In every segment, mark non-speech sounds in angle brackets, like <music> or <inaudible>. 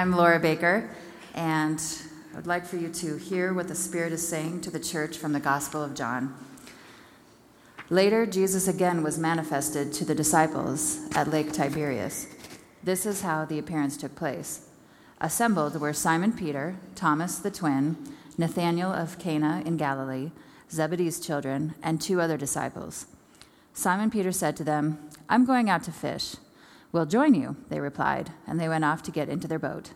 I'm Laura Baker, and I'd like for you to hear what the Spirit is saying to the church from the Gospel of John. Later, Jesus again was manifested to the disciples at Lake Tiberias. This is how the appearance took place. Assembled were Simon Peter, Thomas the twin, Nathanael of Cana in Galilee, Zebedee's children, and two other disciples. Simon Peter said to them, I'm going out to fish. We'll join you, they replied, and they went off to get into their boat.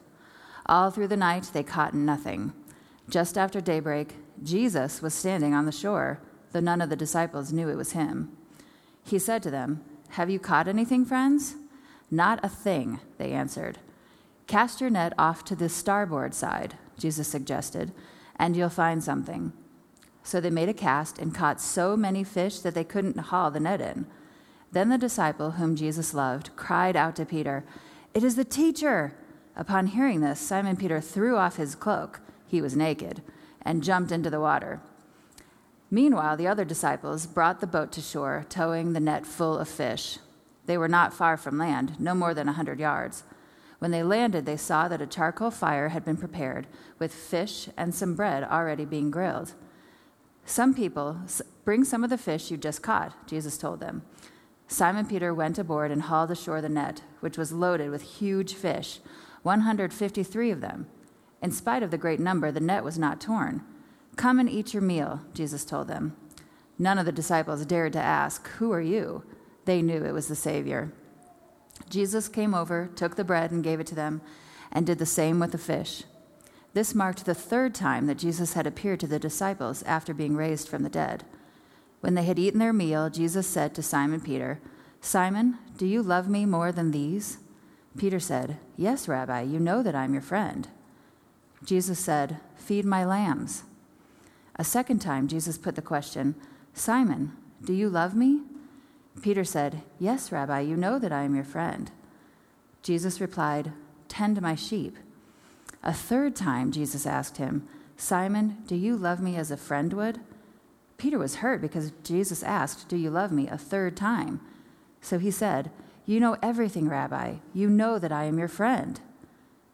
All through the night they caught nothing. Just after daybreak, Jesus was standing on the shore, though none of the disciples knew it was him. He said to them, Have you caught anything, friends? Not a thing, they answered. Cast your net off to the starboard side, Jesus suggested, and you'll find something. So they made a cast and caught so many fish that they couldn't haul the net in. Then the disciple whom Jesus loved cried out to Peter, It is the teacher! Upon hearing this, Simon Peter threw off his cloak, he was naked, and jumped into the water. Meanwhile, the other disciples brought the boat to shore, towing the net full of fish. They were not far from land, no more than a hundred yards. When they landed, they saw that a charcoal fire had been prepared, with fish and some bread already being grilled. Some people, bring some of the fish you just caught, Jesus told them. Simon Peter went aboard and hauled ashore the net, which was loaded with huge fish, 153 of them. In spite of the great number, the net was not torn. Come and eat your meal, Jesus told them. None of the disciples dared to ask, Who are you? They knew it was the Savior. Jesus came over, took the bread, and gave it to them, and did the same with the fish. This marked the third time that Jesus had appeared to the disciples after being raised from the dead. When they had eaten their meal, Jesus said to Simon Peter, Simon, do you love me more than these? Peter said, Yes, Rabbi, you know that I'm your friend. Jesus said, Feed my lambs. A second time, Jesus put the question, Simon, do you love me? Peter said, Yes, Rabbi, you know that I am your friend. Jesus replied, Tend my sheep. A third time, Jesus asked him, Simon, do you love me as a friend would? Peter was hurt because Jesus asked, Do you love me? a third time. So he said, You know everything, Rabbi. You know that I am your friend.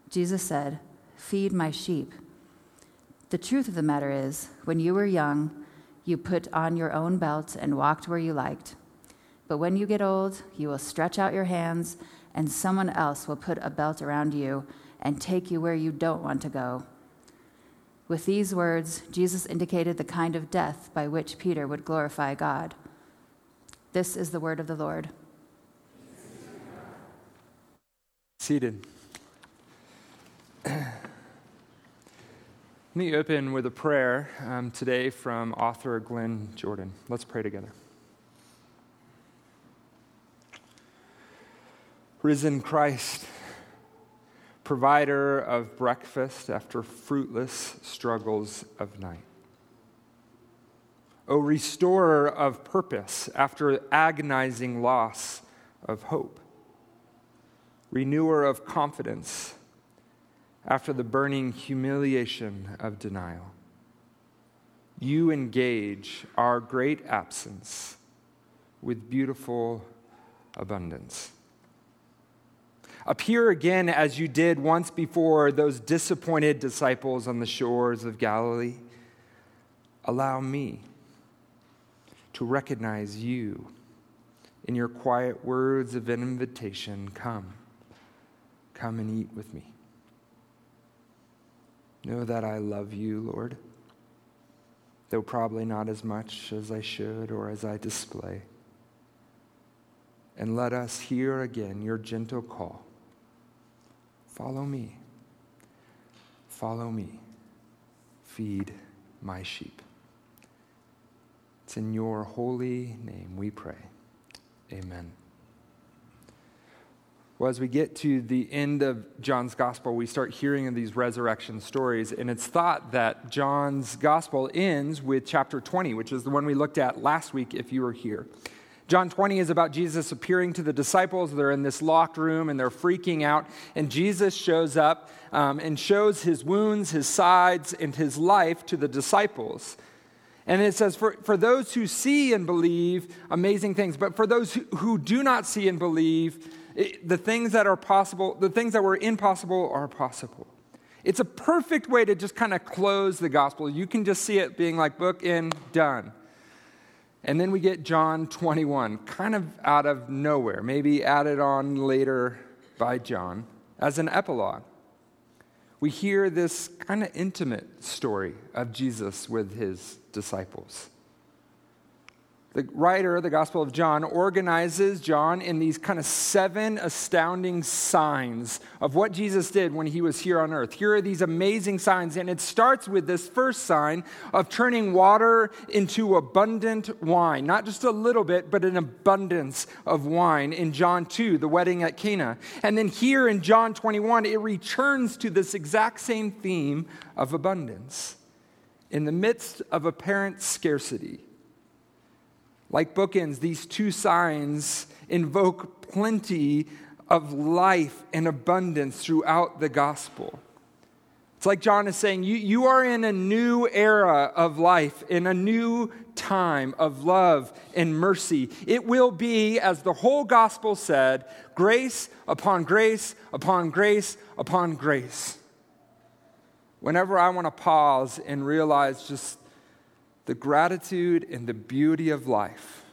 Jesus said, Feed my sheep. The truth of the matter is, when you were young, you put on your own belt and walked where you liked. But when you get old, you will stretch out your hands, and someone else will put a belt around you and take you where you don't want to go. With these words, Jesus indicated the kind of death by which Peter would glorify God. This is the word of the Lord. Seated. <clears throat> Let me open with a prayer um, today from author Glenn Jordan. Let's pray together. Risen Christ provider of breakfast after fruitless struggles of night. O restorer of purpose after agonizing loss of hope. Renewer of confidence after the burning humiliation of denial. You engage our great absence with beautiful abundance. Appear again as you did once before those disappointed disciples on the shores of Galilee. Allow me to recognize you in your quiet words of invitation come, come and eat with me. Know that I love you, Lord, though probably not as much as I should or as I display. And let us hear again your gentle call Follow me. Follow me. Feed my sheep. It's in your holy name we pray. Amen. Well, as we get to the end of John's gospel, we start hearing of these resurrection stories, and it's thought that John's gospel ends with chapter 20, which is the one we looked at last week if you were here. John 20 is about Jesus appearing to the disciples. They're in this locked room and they're freaking out. And Jesus shows up um, and shows his wounds, his sides, and his life to the disciples. And it says, for, for those who see and believe, amazing things. But for those who, who do not see and believe, it, the things that are possible, the things that were impossible are possible. It's a perfect way to just kind of close the gospel. You can just see it being like book in, done. And then we get John 21, kind of out of nowhere, maybe added on later by John as an epilogue. We hear this kind of intimate story of Jesus with his disciples. The writer of the Gospel of John organizes John in these kind of seven astounding signs of what Jesus did when he was here on earth. Here are these amazing signs, and it starts with this first sign of turning water into abundant wine. Not just a little bit, but an abundance of wine in John 2, the wedding at Cana. And then here in John 21, it returns to this exact same theme of abundance. In the midst of apparent scarcity, like bookends, these two signs invoke plenty of life and abundance throughout the gospel. It's like John is saying, you, you are in a new era of life, in a new time of love and mercy. It will be, as the whole gospel said, grace upon grace upon grace upon grace. Whenever I want to pause and realize just the gratitude and the beauty of life,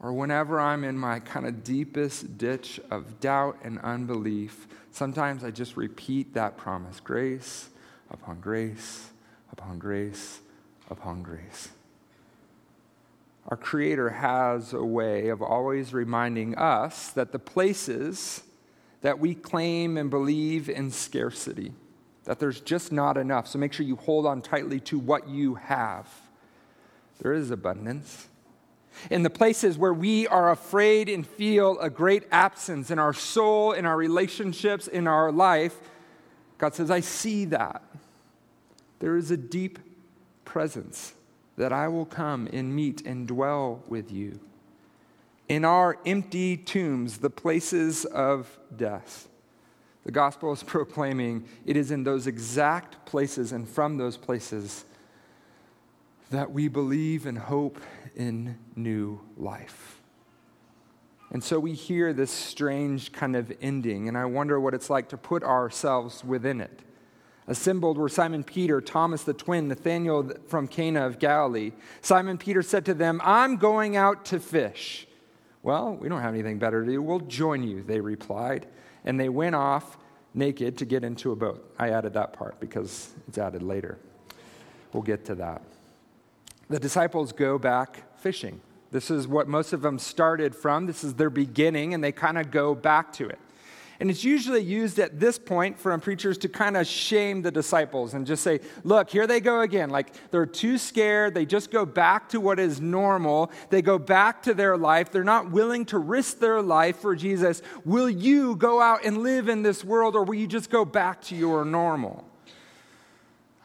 or whenever I'm in my kind of deepest ditch of doubt and unbelief, sometimes I just repeat that promise grace upon grace upon grace upon grace. Our Creator has a way of always reminding us that the places that we claim and believe in scarcity, that there's just not enough. So make sure you hold on tightly to what you have there is abundance. In the places where we are afraid and feel a great absence in our soul, in our relationships, in our life, God says, I see that. There is a deep presence that I will come and meet and dwell with you. In our empty tombs, the places of death, the gospel is <laughs> proclaiming it is in those exact places and from those places that we believe and hope in new life. And so we hear this strange kind of ending, and I wonder what it's like to put ourselves within it. Assembled were Simon Peter, Thomas the twin, Nathanael from Cana of Galilee. Simon Peter said to them, I'm going out to fish. Well, we don't have anything better to do. We'll join you, they replied. And they went off naked to get into a boat. I added that part because it's added later. We'll get to that the disciples go back fishing. This is what most of them started from. This is their beginning, and they kind of go back to it. And it's usually used at this point for preachers to kind of shame the disciples and just say, look, here they go again. Like they're too scared. They just go back to what is normal. They go back to their life. They're not willing to risk their life for Jesus. Will you go out and live in this world, or will you just go back to your normal?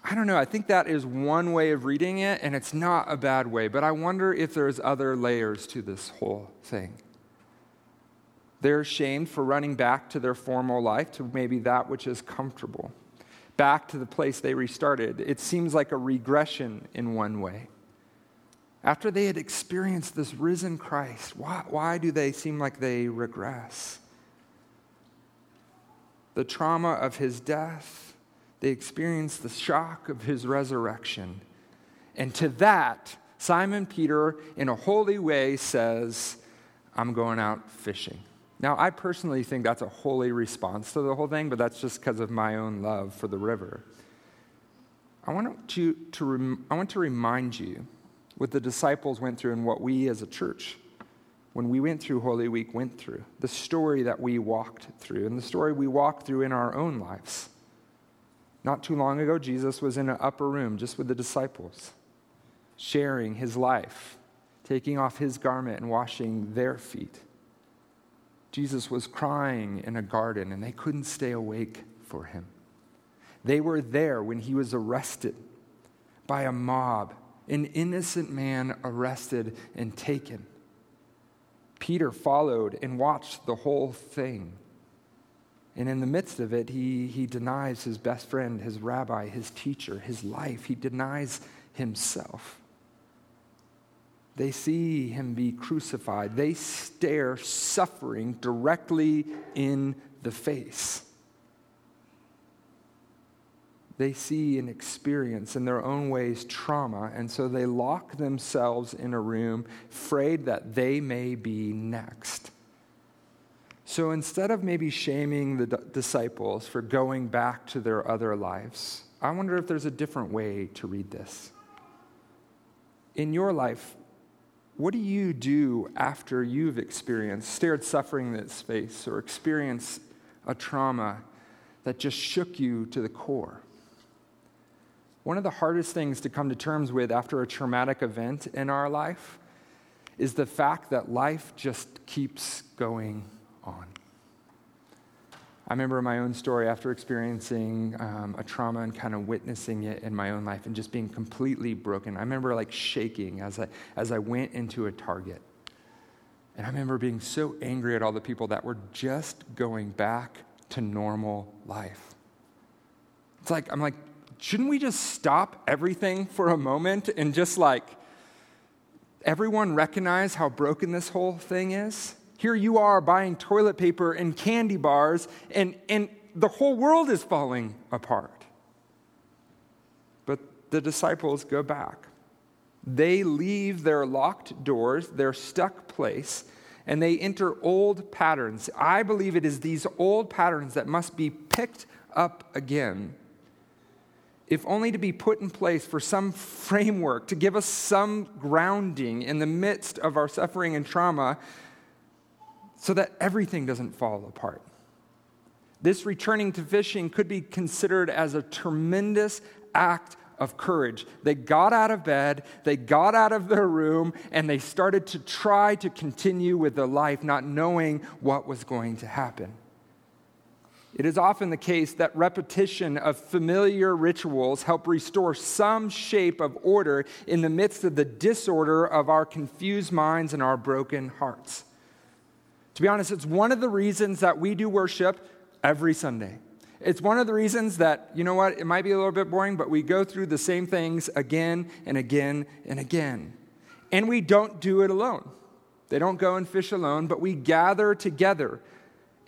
I don't know. I think that is one way of reading it, and it's not a bad way, but I wonder if there's other layers to this whole thing. They're shamed for running back to their former life, to maybe that which is comfortable, back to the place they restarted. It seems like a regression in one way. After they had experienced this risen Christ, why, why do they seem like they regress? The trauma of his death, they experience the shock of his resurrection. And to that, Simon Peter, in a holy way, says, I'm going out fishing. Now, I personally think that's a holy response to the whole thing, but that's just because of my own love for the river. I want to, to rem- I want to remind you what the disciples went through and what we as a church, when we went through Holy Week, went through. The story that we walked through, and the story we walked through in our own lives. Not too long ago, Jesus was in an upper room just with the disciples, sharing his life, taking off his garment and washing their feet. Jesus was crying in a garden, and they couldn't stay awake for him. They were there when he was arrested by a mob, an innocent man arrested and taken. Peter followed and watched the whole thing. And in the midst of it, he, he denies his best friend, his rabbi, his teacher, his life. He denies himself. They see him be crucified. They stare suffering directly in the face. They see and experience in their own ways trauma, and so they lock themselves in a room, afraid that they may be next. So instead of maybe shaming the d- disciples for going back to their other lives, I wonder if there's a different way to read this. In your life, what do you do after you've experienced, stared suffering in its face, or experienced a trauma that just shook you to the core? One of the hardest things to come to terms with after a traumatic event in our life is the fact that life just keeps going on. I remember my own story after experiencing um, a trauma and kind of witnessing it in my own life and just being completely broken. I remember like shaking as I, as I went into a Target. And I remember being so angry at all the people that were just going back to normal life. It's like, I'm like, shouldn't we just stop everything for a moment and just like everyone recognize how broken this whole thing is? Here you are buying toilet paper and candy bars, and, and the whole world is falling apart. But the disciples go back. They leave their locked doors, their stuck place, and they enter old patterns. I believe it is these old patterns that must be picked up again if only to be put in place for some framework to give us some grounding in the midst of our suffering and trauma so that everything doesn't fall apart. This returning to fishing could be considered as a tremendous act of courage. They got out of bed, they got out of their room, and they started to try to continue with their life, not knowing what was going to happen. It is often the case that repetition of familiar rituals help restore some shape of order in the midst of the disorder of our confused minds and our broken hearts. To be honest, it's one of the reasons that we do worship every Sunday. It's one of the reasons that, you know what, it might be a little bit boring, but we go through the same things again and again and again. And we don't do it alone. They don't go and fish alone, but we gather together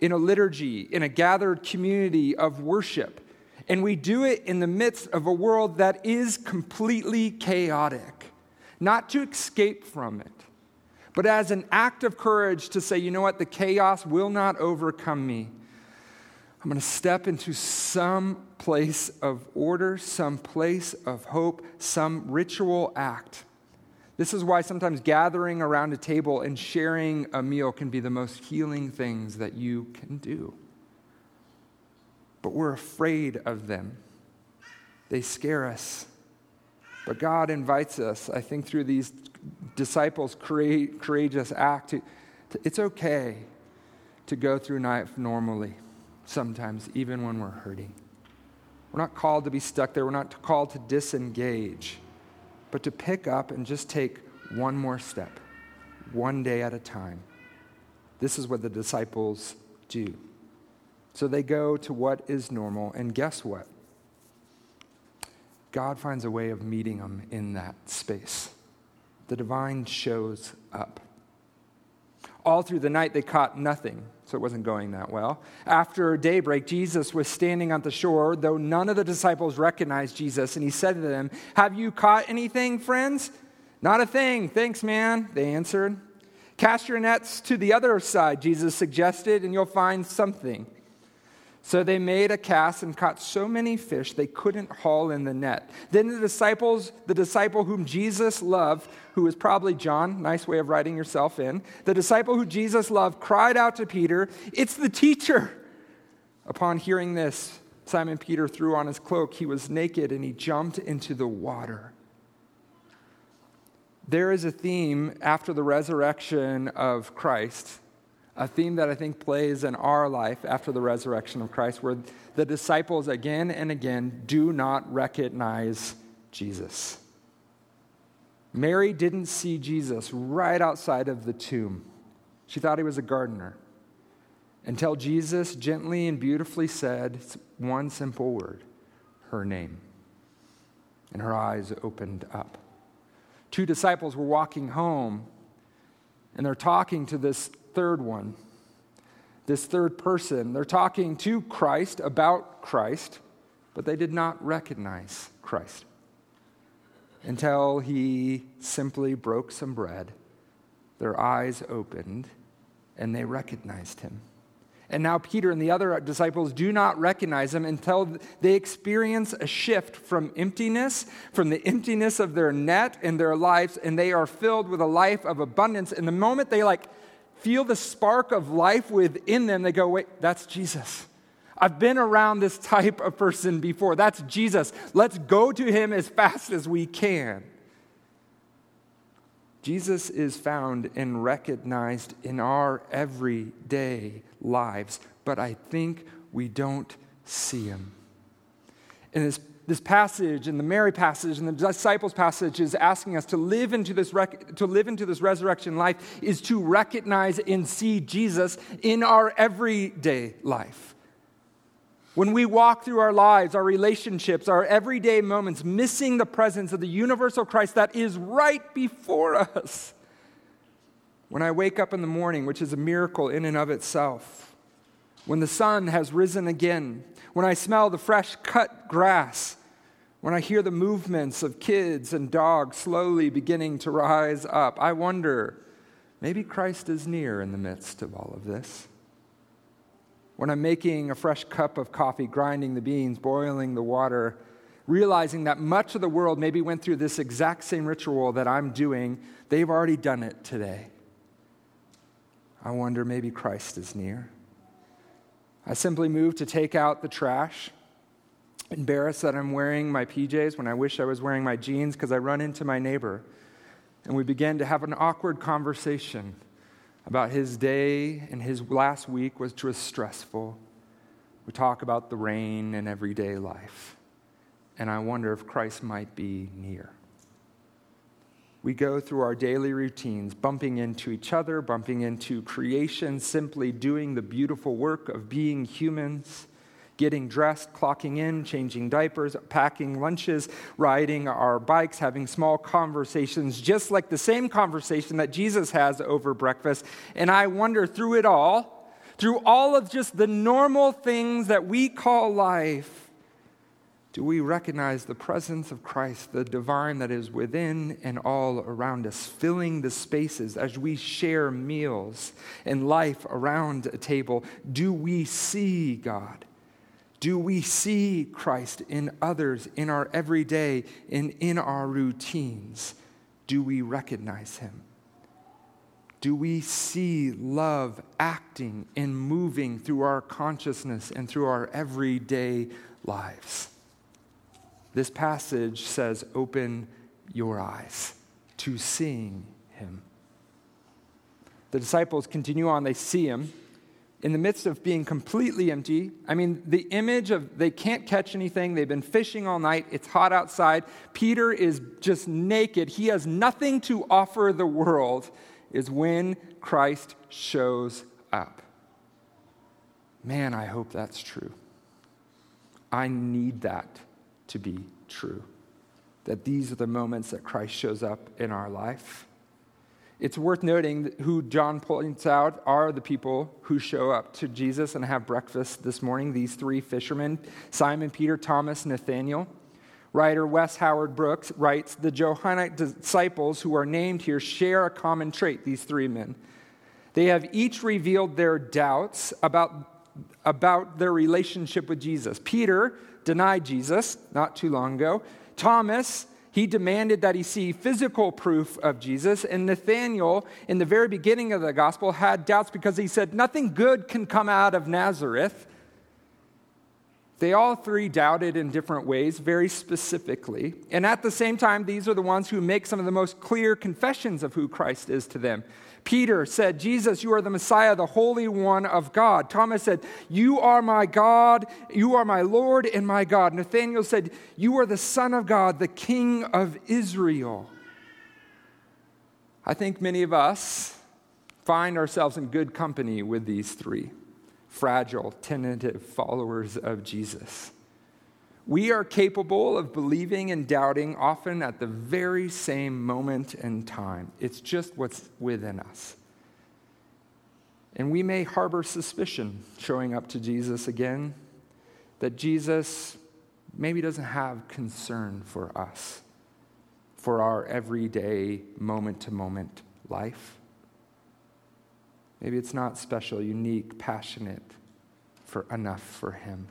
in a liturgy, in a gathered community of worship. And we do it in the midst of a world that is completely chaotic, not to escape from it, but as an act of courage to say, you know what, the chaos will not overcome me. I'm going to step into some place of order, some place of hope, some ritual act. This is why sometimes gathering around a table and sharing a meal can be the most healing things that you can do. But we're afraid of them, they scare us. But God invites us, I think, through these disciples' courageous act. It's okay to go through life normally, sometimes, even when we're hurting. We're not called to be stuck there, we're not called to disengage, but to pick up and just take one more step, one day at a time. This is what the disciples do. So they go to what is normal, and guess what? God finds a way of meeting them in that space the divine shows up. All through the night, they caught nothing, so it wasn't going that well. After daybreak, Jesus was standing on the shore, though none of the disciples recognized Jesus, and he said to them, Have you caught anything, friends? Not a thing. Thanks, man, they answered. Cast your nets to the other side, Jesus suggested, and you'll find something. So they made a cast and caught so many fish they couldn't haul in the net. Then the disciples, the disciple whom Jesus loved, who was probably John, nice way of writing yourself in, the disciple who Jesus loved cried out to Peter, It's the teacher! Upon hearing this, Simon Peter threw on his cloak. He was naked and he jumped into the water. There is a theme after the resurrection of Christ a theme that I think plays in our life after the resurrection of Christ, where the disciples again and again do not recognize Jesus. Mary didn't see Jesus right outside of the tomb. She thought he was a gardener. Until Jesus gently and beautifully said one simple word her name. And her eyes opened up. Two disciples were walking home, and they're talking to this third one, this third person. They're talking to Christ about Christ, but they did not recognize Christ until he simply broke some bread. Their eyes opened, and they recognized him. And now Peter and the other disciples do not recognize him until they experience a shift from emptiness, from the emptiness of their net and their lives, and they are filled with a life of abundance. And the moment they like feel the spark of life within them, they go, wait, that's Jesus. I've been around this type of person before. That's Jesus. Let's go to him as fast as we can. Jesus is found and recognized in our everyday lives, but I think we don't see him. In this, this passage, and the Mary passage, and the disciples passage, is asking us to live into this rec- to live into this resurrection life is to recognize and see Jesus in our everyday life. When we walk through our lives, our relationships, our everyday moments, missing the presence of the universal Christ that is right before us. When I wake up in the morning, which is a miracle in and of itself. When the sun has risen again. When I smell the fresh cut grass. When I hear the movements of kids and dogs slowly beginning to rise up. I wonder, maybe Christ is near in the midst of all of this when I'm making a fresh cup of coffee, grinding the beans, boiling the water, realizing that much of the world maybe went through this exact same ritual that I'm doing, they've already done it today. I wonder maybe Christ is near. I simply move to take out the trash, embarrassed that I'm wearing my PJs when I wish I was wearing my jeans because I run into my neighbor. And we begin to have an awkward conversation about his day and his last week, which was stressful. We talk about the rain and everyday life. And I wonder if Christ might be near. We go through our daily routines, bumping into each other, bumping into creation, simply doing the beautiful work of being humans getting dressed, clocking in, changing diapers, packing lunches, riding our bikes, having small conversations, just like the same conversation that Jesus has over breakfast. And I wonder through it all, through all of just the normal things that we call life, do we recognize the presence of Christ, the divine that is within and all around us, filling the spaces as we share meals and life around a table? Do we see God? Do we see Christ in others, in our everyday, and in our routines? Do we recognize him? Do we see love acting and moving through our consciousness and through our everyday lives? This passage says, Open your eyes to seeing him. The disciples continue on, they see him in the midst of being completely empty. I mean, the image of they can't catch anything. They've been fishing all night. It's hot outside. Peter is just naked. He has nothing to offer the world, is when Christ shows up. Man, I hope that's true. I need that to be true. That these are the moments that Christ shows up in our life. It's worth noting who John points out are the people who show up to Jesus and have breakfast this morning. These three fishermen Simon, Peter, Thomas, Nathanael. Writer Wes Howard Brooks writes The Johannine disciples who are named here share a common trait, these three men. They have each revealed their doubts about, about their relationship with Jesus. Peter denied Jesus not too long ago. Thomas he demanded that he see physical proof of Jesus. And Nathanael, in the very beginning of the gospel, had doubts because he said, Nothing good can come out of Nazareth. They all three doubted in different ways, very specifically. And at the same time, these are the ones who make some of the most clear confessions of who Christ is to them. Peter said, Jesus, you are the Messiah, the Holy One of God. Thomas said, You are my God, you are my Lord and my God. Nathanael said, You are the Son of God, the King of Israel. I think many of us find ourselves in good company with these three fragile, tentative followers of Jesus. We are capable of believing and doubting often at the very same moment and time. It's just what's within us. And we may harbor suspicion showing up to Jesus again that Jesus maybe doesn't have concern for us, for our everyday, moment to moment life. Maybe it's not special, unique, passionate for enough for him.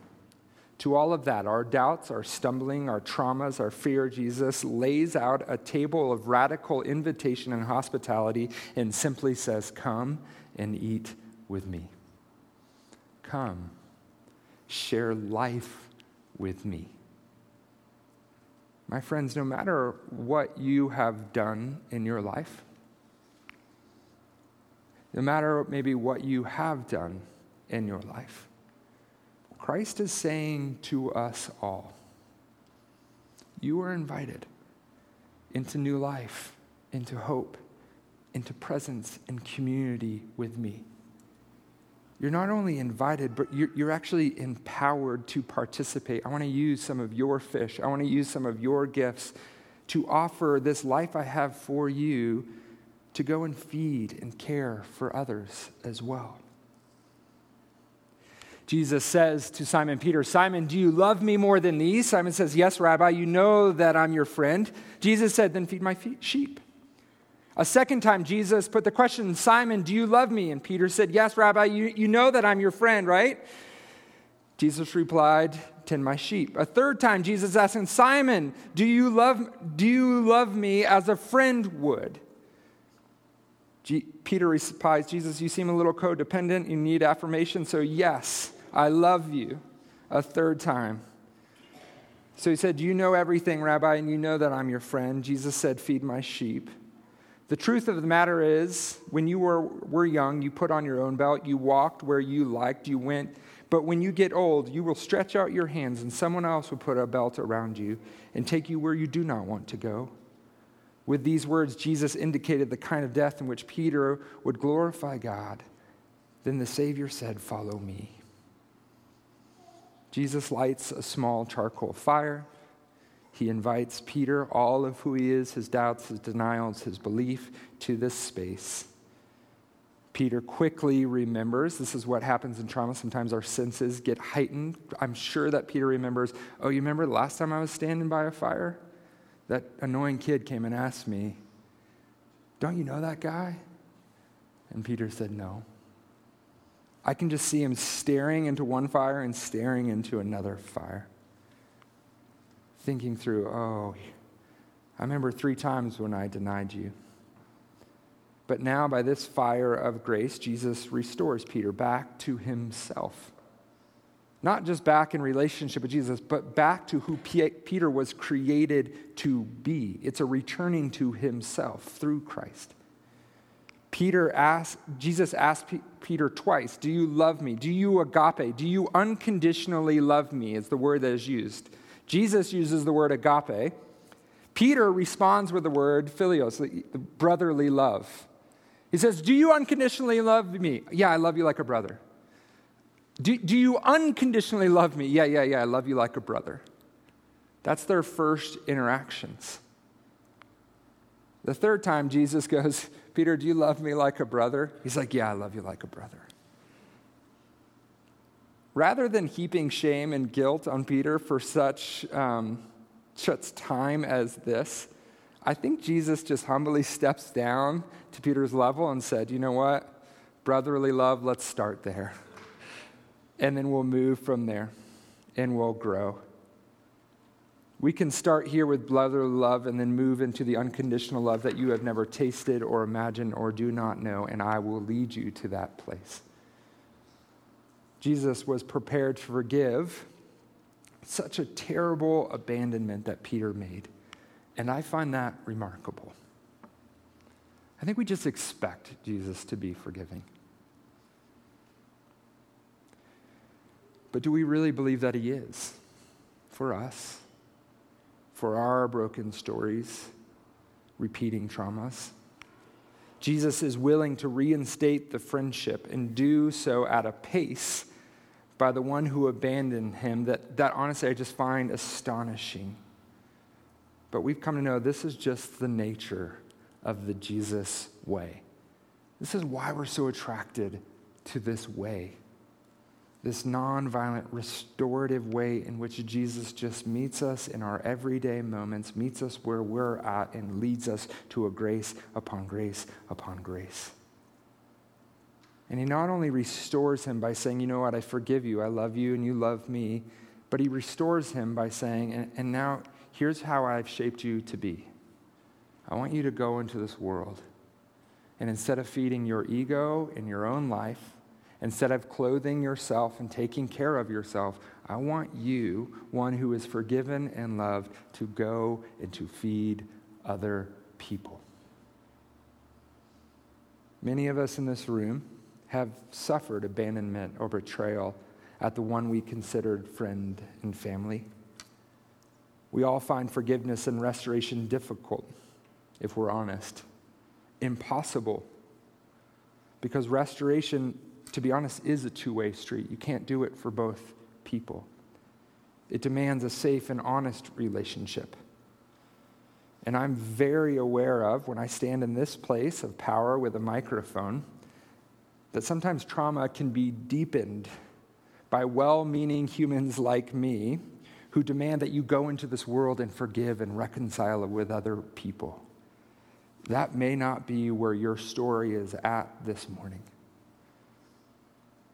To all of that, our doubts, our stumbling, our traumas, our fear, Jesus lays out a table of radical invitation and hospitality and simply says, Come and eat with me. Come, share life with me. My friends, no matter what you have done in your life, no matter maybe what you have done in your life, Christ is saying to us all, you are invited into new life, into hope, into presence and community with me. You're not only invited, but you're, you're actually empowered to participate. I want to use some of your fish, I want to use some of your gifts to offer this life I have for you to go and feed and care for others as well. Jesus says to Simon Peter, Simon, do you love me more than these? Simon says, Yes, Rabbi, you know that I'm your friend. Jesus said, Then feed my sheep. A second time, Jesus put the question, Simon, do you love me? And Peter said, Yes, Rabbi, you, you know that I'm your friend, right? Jesus replied, Tend my sheep. A third time, Jesus asked him, Simon, do you love, do you love me as a friend would? G- Peter replies, Jesus, you seem a little codependent. You need affirmation. So, yes. I love you, a third time. So he said, You know everything, Rabbi, and you know that I'm your friend. Jesus said, Feed my sheep. The truth of the matter is, when you were, were young, you put on your own belt, you walked where you liked, you went. But when you get old, you will stretch out your hands, and someone else will put a belt around you and take you where you do not want to go. With these words, Jesus indicated the kind of death in which Peter would glorify God. Then the Savior said, Follow me. Jesus lights a small charcoal fire. He invites Peter, all of who he is, his doubts, his denials, his belief, to this space. Peter quickly remembers this is what happens in trauma. Sometimes our senses get heightened. I'm sure that Peter remembers, oh, you remember the last time I was standing by a fire? That annoying kid came and asked me, Don't you know that guy? And Peter said, No. I can just see him staring into one fire and staring into another fire. Thinking through, oh, I remember three times when I denied you. But now, by this fire of grace, Jesus restores Peter back to himself. Not just back in relationship with Jesus, but back to who Peter was created to be. It's a returning to himself through Christ. Peter asked, Jesus asked Peter twice, Do you love me? Do you agape? Do you unconditionally love me? Is the word that is used. Jesus uses the word agape. Peter responds with the word philios, the brotherly love. He says, Do you unconditionally love me? Yeah, I love you like a brother. Do, do you unconditionally love me? Yeah, yeah, yeah, I love you like a brother. That's their first interactions. The third time, Jesus goes, <laughs> Peter, do you love me like a brother? He's like, Yeah, I love you like a brother. Rather than heaping shame and guilt on Peter for such, um, such time as this, I think Jesus just humbly steps down to Peter's level and said, You know what? Brotherly love, let's start there. <laughs> And then we'll move from there and we'll grow. We can start here with brotherly love and then move into the unconditional love that you have never tasted or imagined or do not know, and I will lead you to that place. Jesus was prepared to forgive such a terrible abandonment that Peter made, and I find that remarkable. I think we just expect Jesus to be forgiving. But do we really believe that he is for us? for our broken stories, repeating traumas. Jesus is willing to reinstate the friendship and do so at a pace by the one who abandoned him that, that honestly I just find astonishing. But we've come to know this is just the nature of the Jesus way. This is why we're so attracted to this way, this nonviolent, restorative way in which Jesus just meets us in our everyday moments, meets us where we're at, and leads us to a grace upon grace upon grace. And he not only restores him by saying, You know what, I forgive you, I love you, and you love me, but he restores him by saying, And, and now here's how I've shaped you to be. I want you to go into this world. And instead of feeding your ego in your own life, instead of clothing yourself and taking care of yourself, I want you, one who is forgiven and loved, to go and to feed other people. Many of us in this room have suffered abandonment or betrayal at the one we considered friend and family. We all find forgiveness and restoration difficult, if we're honest, impossible. Because restoration, to be honest, is a two way street. You can't do it for both people. It demands a safe and honest relationship. And I'm very aware of when I stand in this place of power with a microphone that sometimes trauma can be deepened by well meaning humans like me who demand that you go into this world and forgive and reconcile with other people. That may not be where your story is at this morning.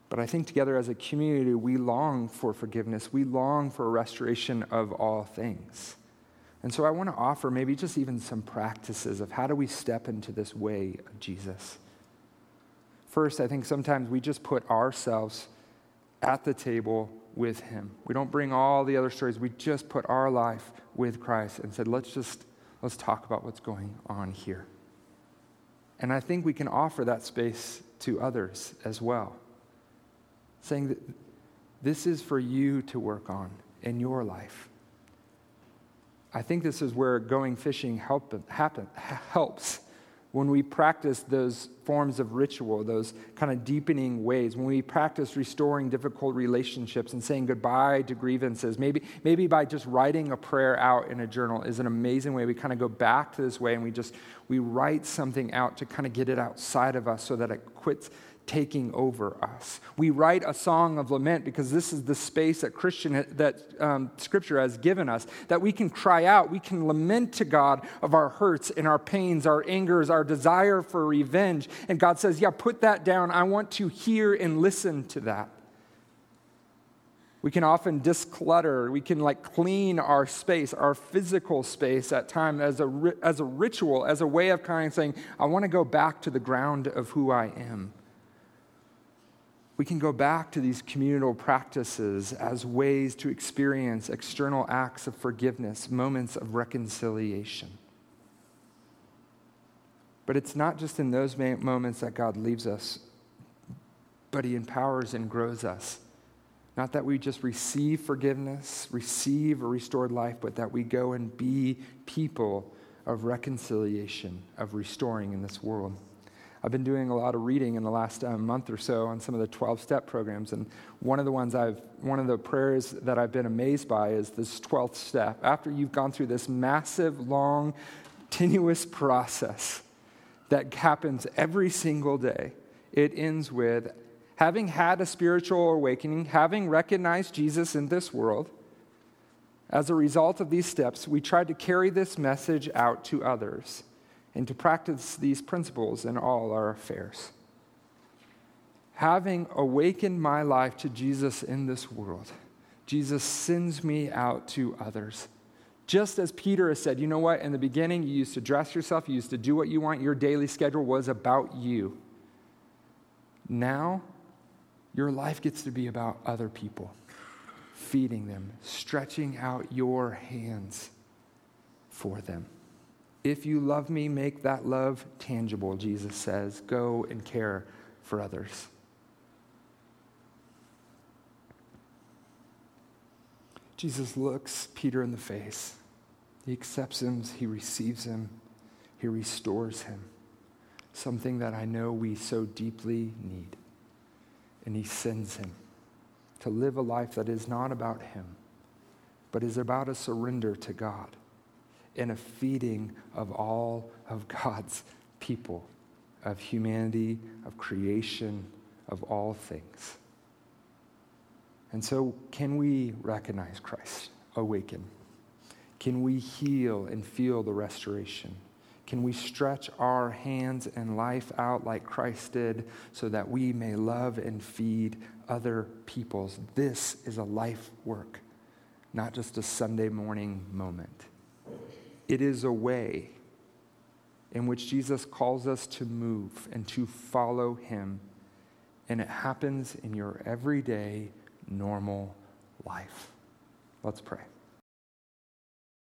But I think together as a community, we long for forgiveness. We long for a restoration of all things. And so I want to offer maybe just even some practices of how do we step into this way of Jesus. First, I think sometimes we just put ourselves at the table with him. We don't bring all the other stories. We just put our life with Christ and said, let's just let's talk about what's going on here. And I think we can offer that space to others as well. Saying that this is for you to work on in your life. I think this is where going fishing help, happen, helps when we practice those forms of ritual, those kind of deepening ways, when we practice restoring difficult relationships and saying goodbye to grievances, maybe, maybe by just writing a prayer out in a journal is an amazing way. We kind of go back to this way and we just, we write something out to kind of get it outside of us so that it quits taking over us. We write a song of lament because this is the space that Christian that um, Scripture has given us that we can cry out, we can lament to God of our hurts and our pains, our angers, our desire for revenge. And God says, "Yeah, put that down. I want to hear and listen to that." We can often disclutter. We can like clean our space, our physical space at time as a, as a ritual, as a way of kind of saying, I want to go back to the ground of who I am we can go back to these communal practices as ways to experience external acts of forgiveness, moments of reconciliation. But it's not just in those moments that God leaves us, but He empowers and grows us. Not that we just receive forgiveness, receive a restored life, but that we go and be people of reconciliation, of restoring in this world. I've been doing a lot of reading in the last uh, month or so on some of the 12 step programs. And one of the ones I've, one of the prayers that I've been amazed by is this 12th step. After you've gone through this massive, long, tenuous process that happens every single day, it ends with having had a spiritual awakening, having recognized Jesus in this world. As a result of these steps, we tried to carry this message out to others and to practice these principles in all our affairs. Having awakened my life to Jesus in this world, Jesus sends me out to others. Just as Peter has said, you know what? In the beginning, you used to dress yourself, you used to do what you want, your daily schedule was about you. Now, your life gets to be about other people, feeding them, stretching out your hands for them. If you love me, make that love tangible, Jesus says. Go and care for others. Jesus looks Peter in the face. He accepts him, he receives him, he restores him. Something that I know we so deeply need. And he sends him. to live a life that is not about Him, but is about a surrender to God and a feeding of all of God's people, of humanity, of creation, of all things. And so, can we recognize Christ awaken? Can we heal and feel the restoration? Can we stretch our hands and life out like Christ did so that we may love and feed other peoples? This is a life work, not just a Sunday morning moment. It is a way in which Jesus calls us to move and to follow him. And it happens in your everyday, normal life. Let's pray.